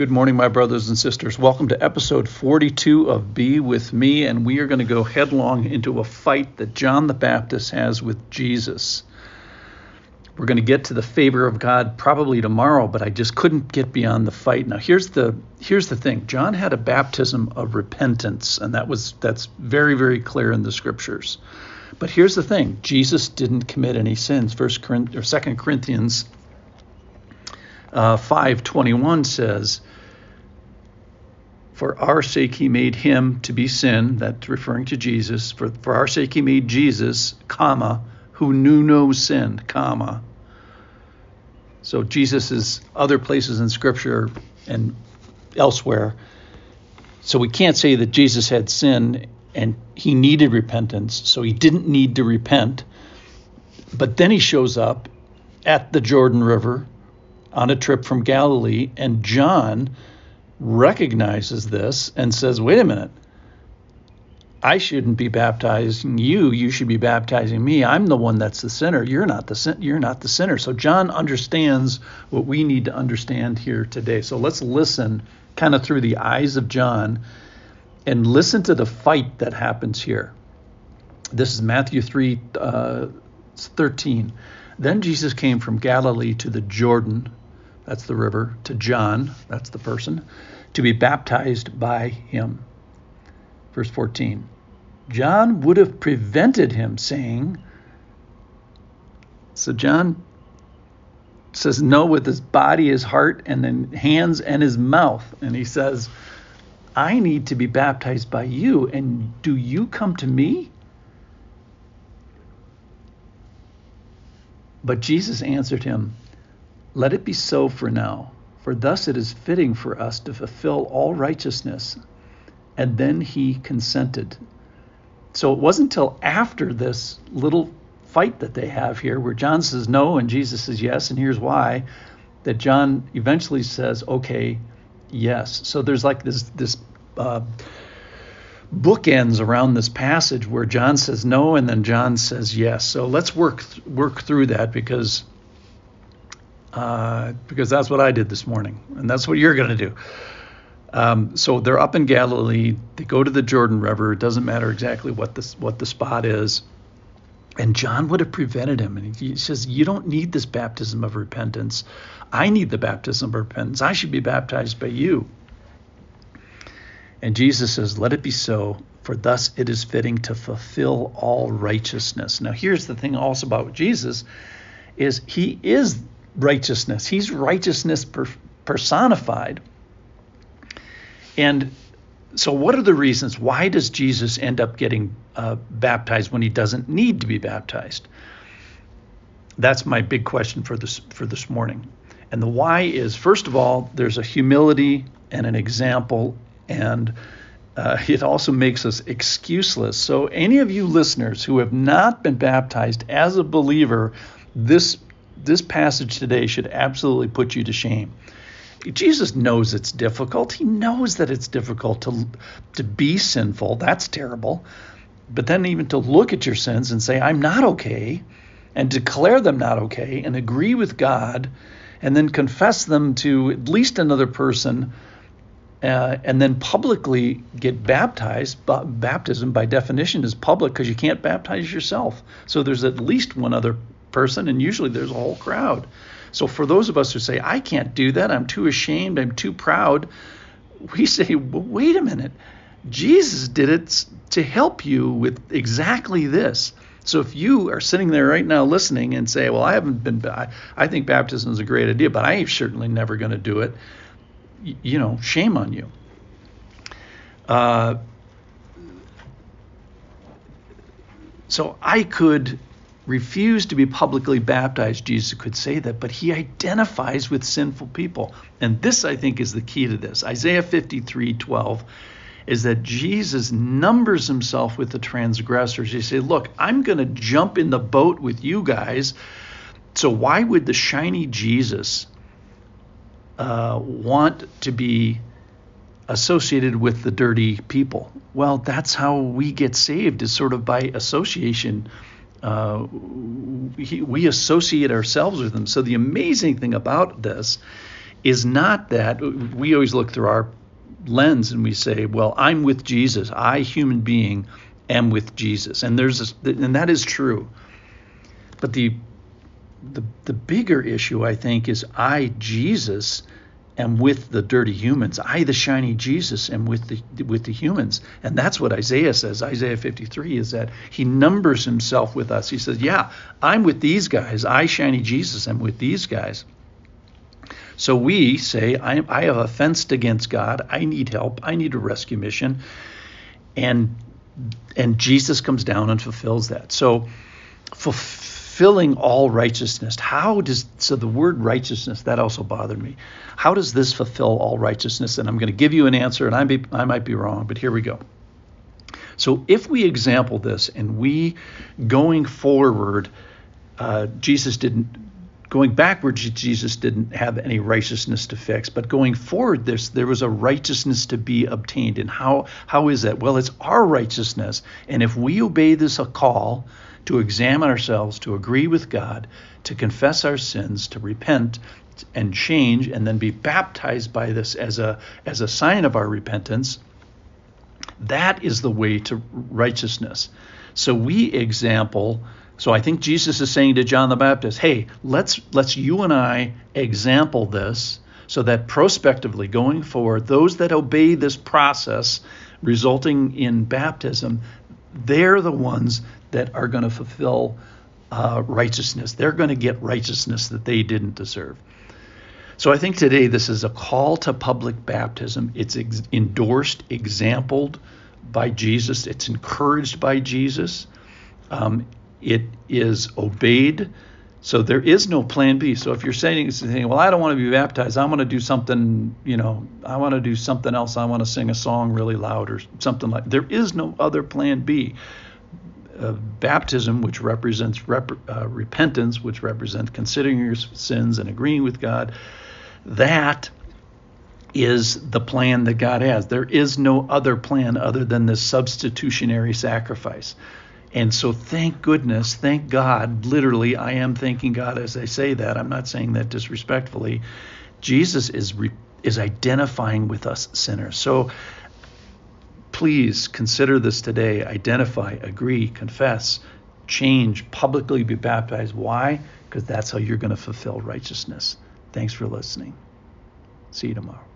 Good morning, my brothers and sisters. Welcome to episode 42 of Be With Me, and we are going to go headlong into a fight that John the Baptist has with Jesus. We're going to get to the favor of God probably tomorrow, but I just couldn't get beyond the fight. Now, here's the here's the thing. John had a baptism of repentance, and that was that's very very clear in the scriptures. But here's the thing: Jesus didn't commit any sins. First Corinthians or Second Corinthians uh, 5:21 says, "For our sake he made him to be sin." That's referring to Jesus. For for our sake he made Jesus, comma, who knew no sin, comma. So Jesus is other places in Scripture and elsewhere. So we can't say that Jesus had sin and he needed repentance, so he didn't need to repent. But then he shows up at the Jordan River on a trip from Galilee, and John recognizes this and says, Wait a minute. I shouldn't be baptizing you. You should be baptizing me. I'm the one that's the sinner. You're not the sin- you're not the sinner. So John understands what we need to understand here today. So let's listen kind of through the eyes of John and listen to the fight that happens here. This is Matthew 3 uh, 13. Then Jesus came from Galilee to the Jordan that's the river, to John, that's the person, to be baptized by him. Verse 14 John would have prevented him, saying, So John says no with his body, his heart, and then hands and his mouth. And he says, I need to be baptized by you, and do you come to me? But Jesus answered him, let it be so for now, for thus it is fitting for us to fulfill all righteousness. And then he consented. So it wasn't until after this little fight that they have here, where John says no and Jesus says yes, and here's why, that John eventually says, okay, yes. So there's like this this uh, bookends around this passage where John says no and then John says yes. So let's work work through that because uh, because that's what I did this morning, and that's what you're going to do. Um, so they're up in Galilee. They go to the Jordan River. It doesn't matter exactly what the what the spot is. And John would have prevented him. And he says, "You don't need this baptism of repentance. I need the baptism of repentance. I should be baptized by you." And Jesus says, "Let it be so." For thus it is fitting to fulfill all righteousness. Now, here's the thing also about Jesus is he is righteousness. He's righteousness per- personified. And so, what are the reasons? Why does Jesus end up getting uh, baptized when he doesn't need to be baptized? That's my big question for this for this morning. And the why is first of all, there's a humility and an example, and uh, it also makes us excuseless. So, any of you listeners who have not been baptized as a believer, this this passage today should absolutely put you to shame. Jesus knows it's difficult. He knows that it's difficult to to be sinful. That's terrible. But then even to look at your sins and say I'm not okay and declare them not okay and agree with God and then confess them to at least another person uh, and then publicly get baptized. Baptism, by definition, is public because you can't baptize yourself. So there's at least one other person, and usually there's a whole crowd. So for those of us who say, I can't do that, I'm too ashamed, I'm too proud, we say, well, wait a minute. Jesus did it to help you with exactly this. So if you are sitting there right now listening and say, well, I haven't been, I, I think baptism is a great idea, but I am certainly never going to do it, you, you know, shame on you. Uh, so I could refuse to be publicly baptized, Jesus could say that, but he identifies with sinful people. And this, I think, is the key to this. Isaiah 53 12 is that Jesus numbers himself with the transgressors. He said, Look, I'm going to jump in the boat with you guys. So why would the shiny Jesus uh, want to be associated with the dirty people? Well, that's how we get saved, is sort of by association uh, we, we associate ourselves with them. So the amazing thing about this is not that we always look through our lens and we say, well, I'm with Jesus. I, human being, am with Jesus. And there's a, and that is true. But the the the bigger issue I think is I Jesus am with the dirty humans. I the shiny Jesus am with the with the humans. And that's what Isaiah says. Isaiah 53 is that he numbers himself with us. He says, "Yeah, I'm with these guys. I shiny Jesus am with these guys." So we say, I, I have offensed against God. I need help. I need a rescue mission. And and Jesus comes down and fulfills that. So fulfilling all righteousness. How does so the word righteousness that also bothered me. How does this fulfill all righteousness? And I'm going to give you an answer, and I, be, I might be wrong, but here we go. So if we example this and we going forward, uh, Jesus didn't going backwards, Jesus didn't have any righteousness to fix, but going forward, there's, there was a righteousness to be obtained. And how, how is that? Well, it's our righteousness. And if we obey this a call to examine ourselves, to agree with God, to confess our sins, to repent and change, and then be baptized by this as a, as a sign of our repentance, that is the way to righteousness. So we example so I think Jesus is saying to John the Baptist, "Hey, let's let's you and I example this so that prospectively going forward, those that obey this process resulting in baptism, they're the ones that are going to fulfill uh, righteousness. They're going to get righteousness that they didn't deserve." So I think today this is a call to public baptism. It's ex- endorsed, exampled by Jesus. It's encouraged by Jesus. Um, it is obeyed. So there is no plan B. So if you're saying, saying, well, I don't want to be baptized, I want to do something, you know, I want to do something else. I want to sing a song really loud or something like. There is no other plan B. Uh, baptism, which represents rep- uh, repentance, which represents considering your sins and agreeing with God, that is the plan that God has. There is no other plan other than this substitutionary sacrifice. And so, thank goodness, thank God, literally, I am thanking God as I say that. I'm not saying that disrespectfully. Jesus is, re- is identifying with us sinners. So, please consider this today. Identify, agree, confess, change, publicly be baptized. Why? Because that's how you're going to fulfill righteousness. Thanks for listening. See you tomorrow.